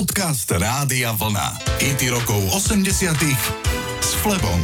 Podcast Rádia Vlna. IT rokov 80 s Flebom.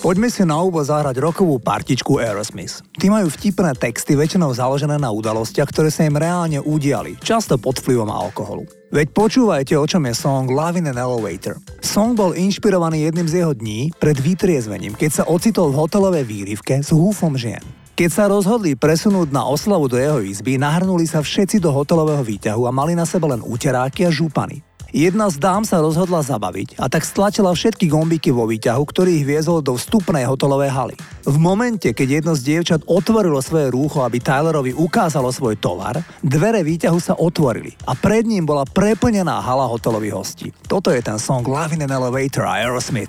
Poďme si na úvod zahrať rokovú partičku Aerosmith. Tí majú vtipné texty väčšinou založené na udalostiach, ktoré sa im reálne udiali, často pod vplyvom alkoholu. Veď počúvajte, o čom je song Love in an Elevator. Song bol inšpirovaný jedným z jeho dní pred vytriezvením, keď sa ocitol v hotelovej výrivke s húfom žien. Keď sa rozhodli presunúť na oslavu do jeho izby, nahrnuli sa všetci do hotelového výťahu a mali na sebe len úteráky a župany. Jedna z dám sa rozhodla zabaviť a tak stlačila všetky gombíky vo výťahu, ktorý ich viezol do vstupnej hotelovej haly. V momente, keď jedno z dievčat otvorilo svoje rúcho, aby Tylerovi ukázalo svoj tovar, dvere výťahu sa otvorili a pred ním bola preplnená hala hotelových hostí. Toto je ten song Love in an Elevator Aerosmith.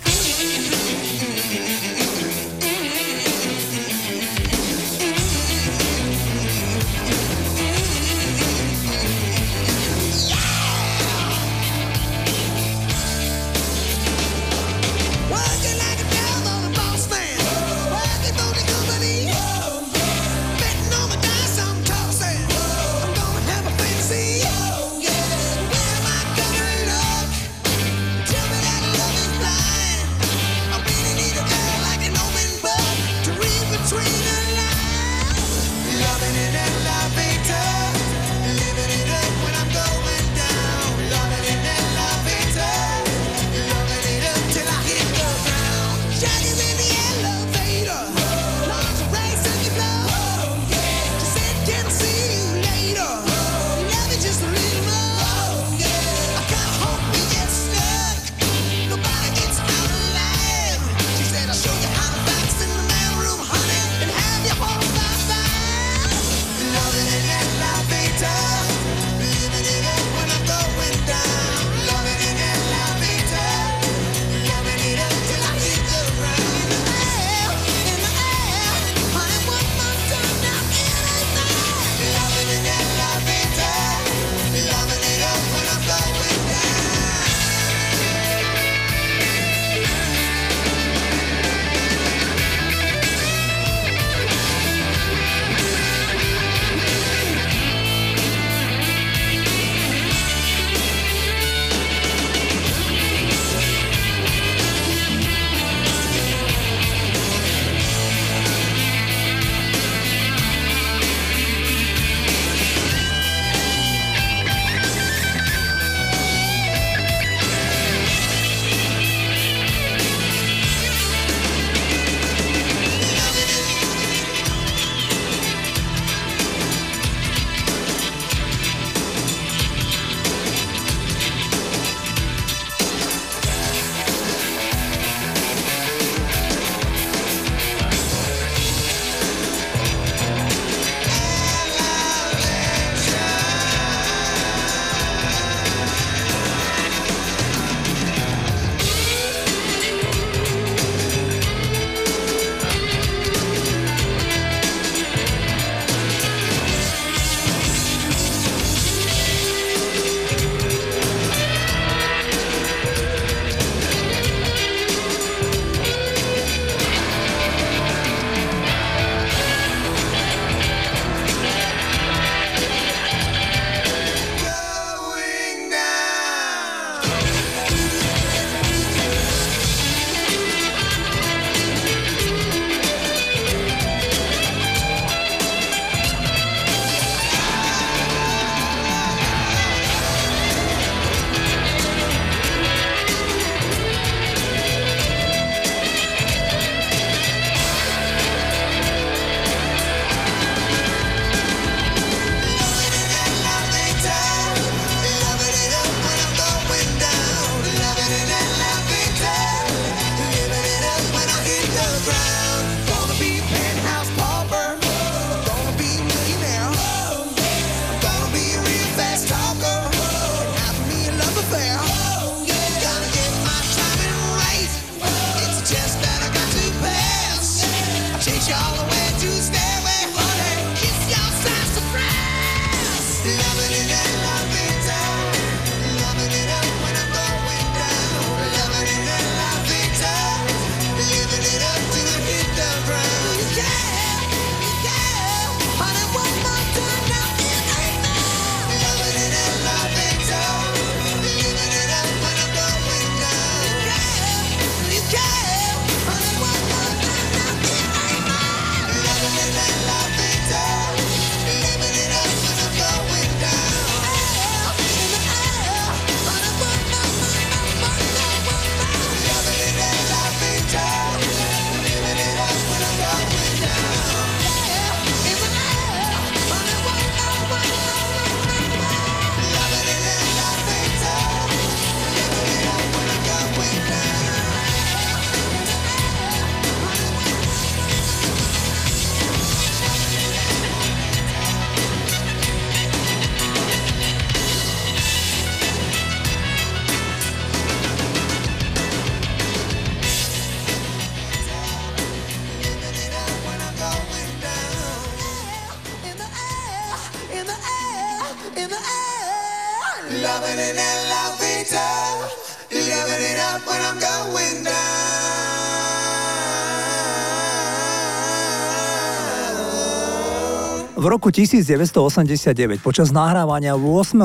V roku 1989 počas nahrávania 8.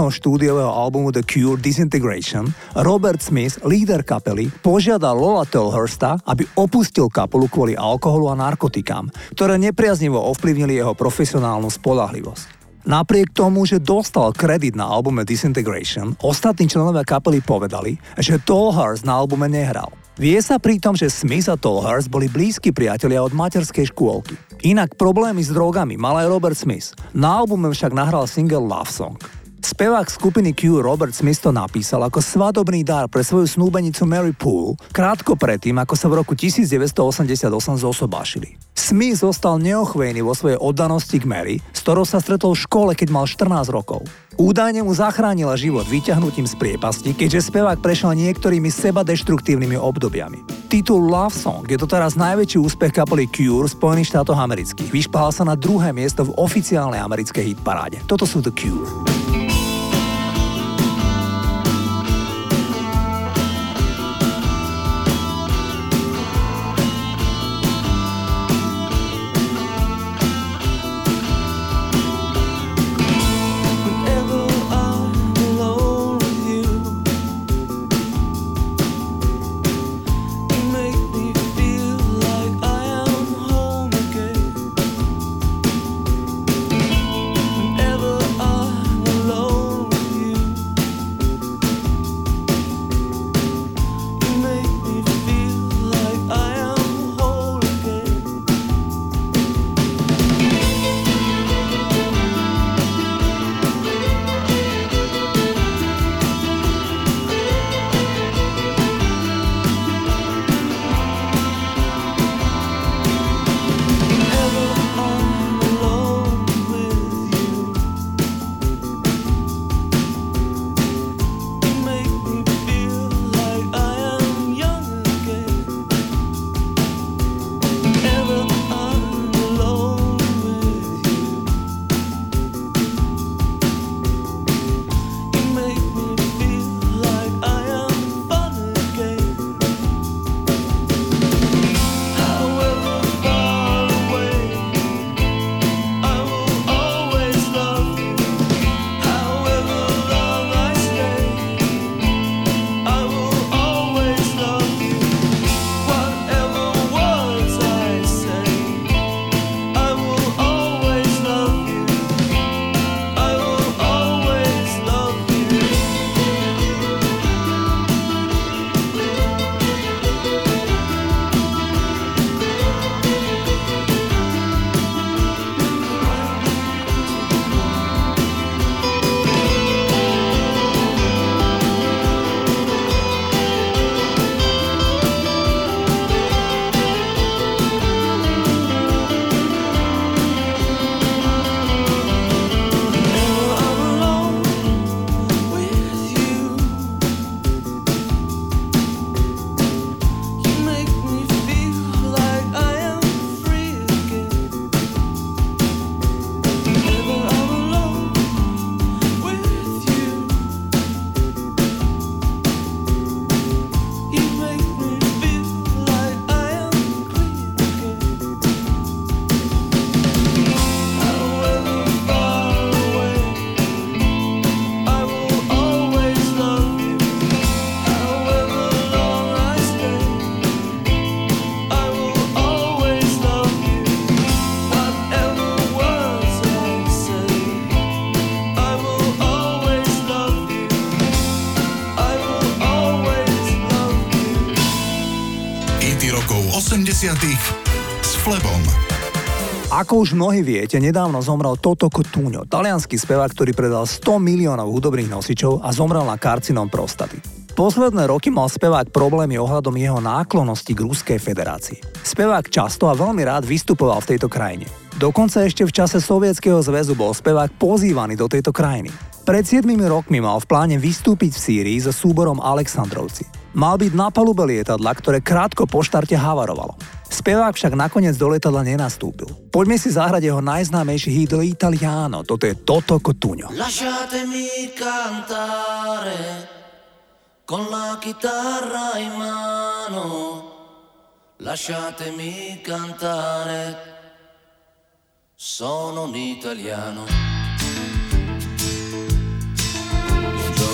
štúdiového albumu The Cure Disintegration Robert Smith, líder kapely, požiadal Lola Tolhursta, aby opustil kapelu kvôli alkoholu a narkotikám, ktoré nepriaznivo ovplyvnili jeho profesionálnu spolahlivosť. Napriek tomu, že dostal kredit na albume Disintegration, ostatní členovia kapely povedali, že Tolhurst na albume nehral. Vie sa pritom, že Smith a Tolhurst boli blízki priatelia od materskej škôlky. Inak problémy s drogami mal aj Robert Smith. Na albume však nahral single Love Song. Spevák skupiny Q Robert Smith to napísal ako svadobný dar pre svoju snúbenicu Mary Poole, krátko predtým, ako sa v roku 1988 zosobášili. Smith zostal neochvejný vo svojej oddanosti k Mary, s ktorou sa stretol v škole, keď mal 14 rokov. Údajne mu zachránila život vyťahnutím z priepasti, keďže spevák prešiel niektorými seba deštruktívnymi obdobiami. Titul Love Song je to teraz najväčší úspech kapely Cure Spojených štátoch amerických. Vyšpala sa na druhé miesto v oficiálnej americkej hitparáde. Toto sú The Cure. Rokov 80 s Flebom. Ako už mnohí viete, nedávno zomrel Toto Cotugno, talianský spevák, ktorý predal 100 miliónov hudobných nosičov a zomrel na karcinom prostaty. Posledné roky mal spevák problémy ohľadom jeho náklonosti k Ruskej federácii. Spevák často a veľmi rád vystupoval v tejto krajine. Dokonca ešte v čase Sovietskeho zväzu bol spevák pozývaný do tejto krajiny. Pred 7 rokmi mal v pláne vystúpiť v Sýrii so súborom Aleksandrovci. Mal byť na palube lietadla, ktoré krátko po štarte havarovalo. Spevák však nakoniec do lietadla nenastúpil. Poďme si zahrať jeho najznámejší hit L'Italiano, toto je Toto Cotugno. Lasciatemi cantare con la chitarra in mano, lasciatemi cantare. Sono un italiano.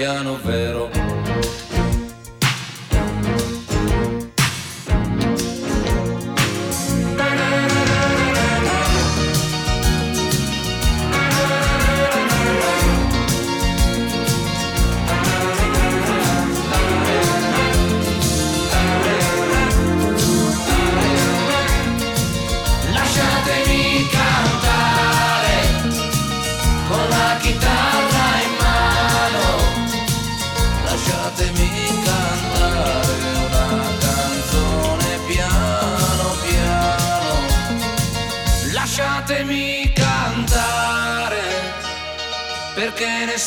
italiano vero.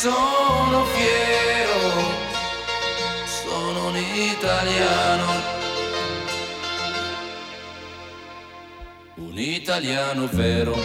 Sono fiero. Sono un italiano. Un italiano vero.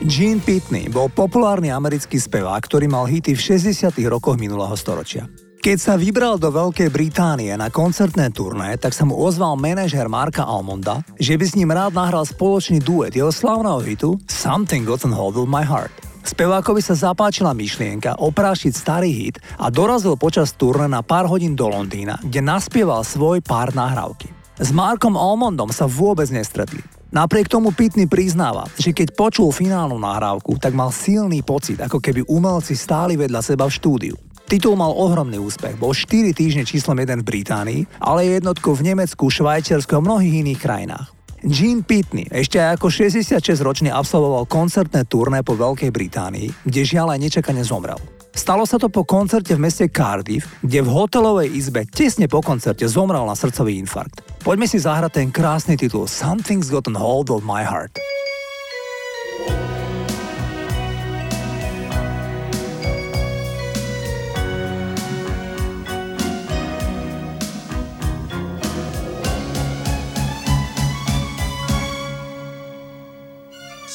Gene Pitney bol populárny americký spevák, ktorý mal hity v 60. rokoch minulého storočia. Keď sa vybral do Veľkej Británie na koncertné turné, tak sa mu ozval manažer Marka Almonda, že by s ním rád nahral spoločný duet jeho slávneho hitu Something Got on Hold of My Heart. Spevákovi sa zapáčila myšlienka oprášiť starý hit a dorazil počas turné na pár hodín do Londýna, kde naspieval svoj pár nahrávky. S Markom Almondom sa vôbec nestretli. Napriek tomu Pitney priznáva, že keď počul finálnu nahrávku, tak mal silný pocit, ako keby umelci stáli vedľa seba v štúdiu. Titul mal ohromný úspech, bol 4 týždne číslom 1 v Británii, ale je jednotkou v Nemecku, Švajčiarsku a mnohých iných krajinách. Gene Pitney ešte aj ako 66-ročný absolvoval koncertné turné po Veľkej Británii, kde žiaľ aj nečakane zomrel. Stalo sa to po koncerte v meste Cardiff, kde v hotelovej izbe tesne po koncerte zomrel na srdcový infarkt. Poďme si zahrať ten krásny titul Something's Got on Hold of My Heart.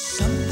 Something's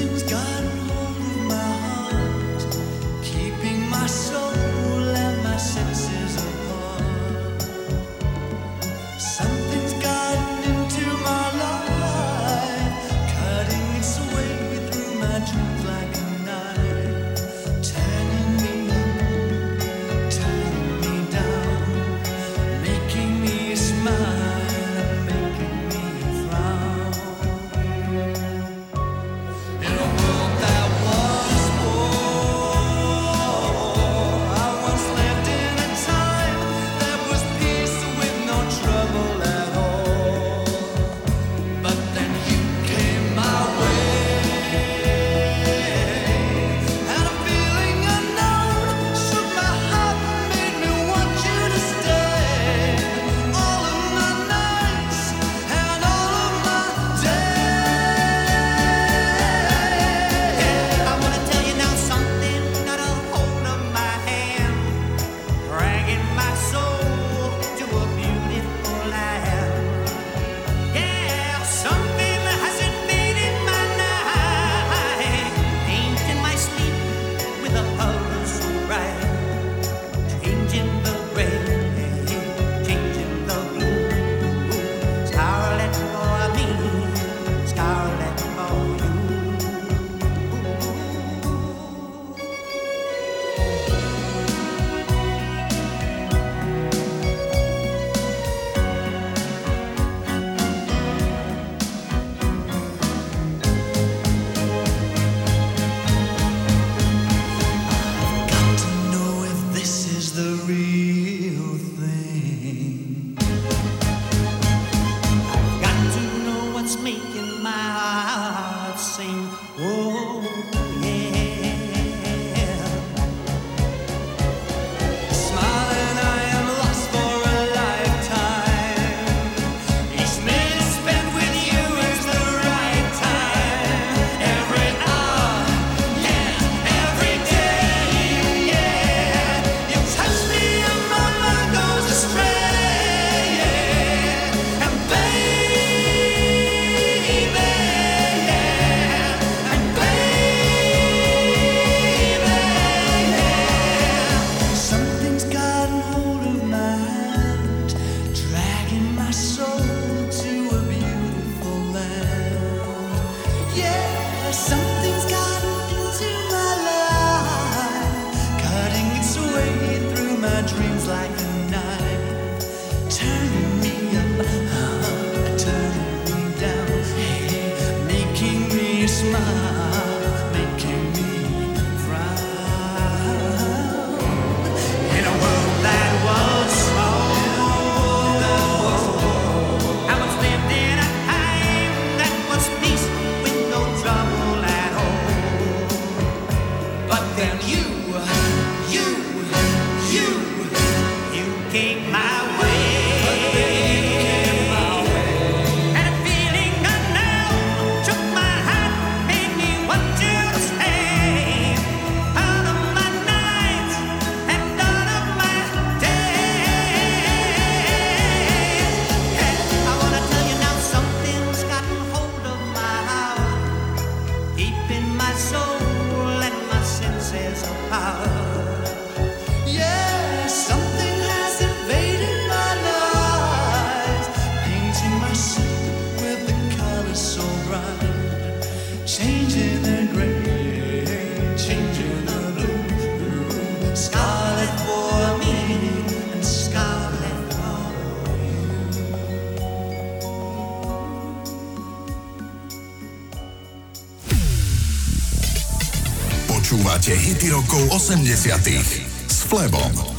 rokov 80 s Flebom.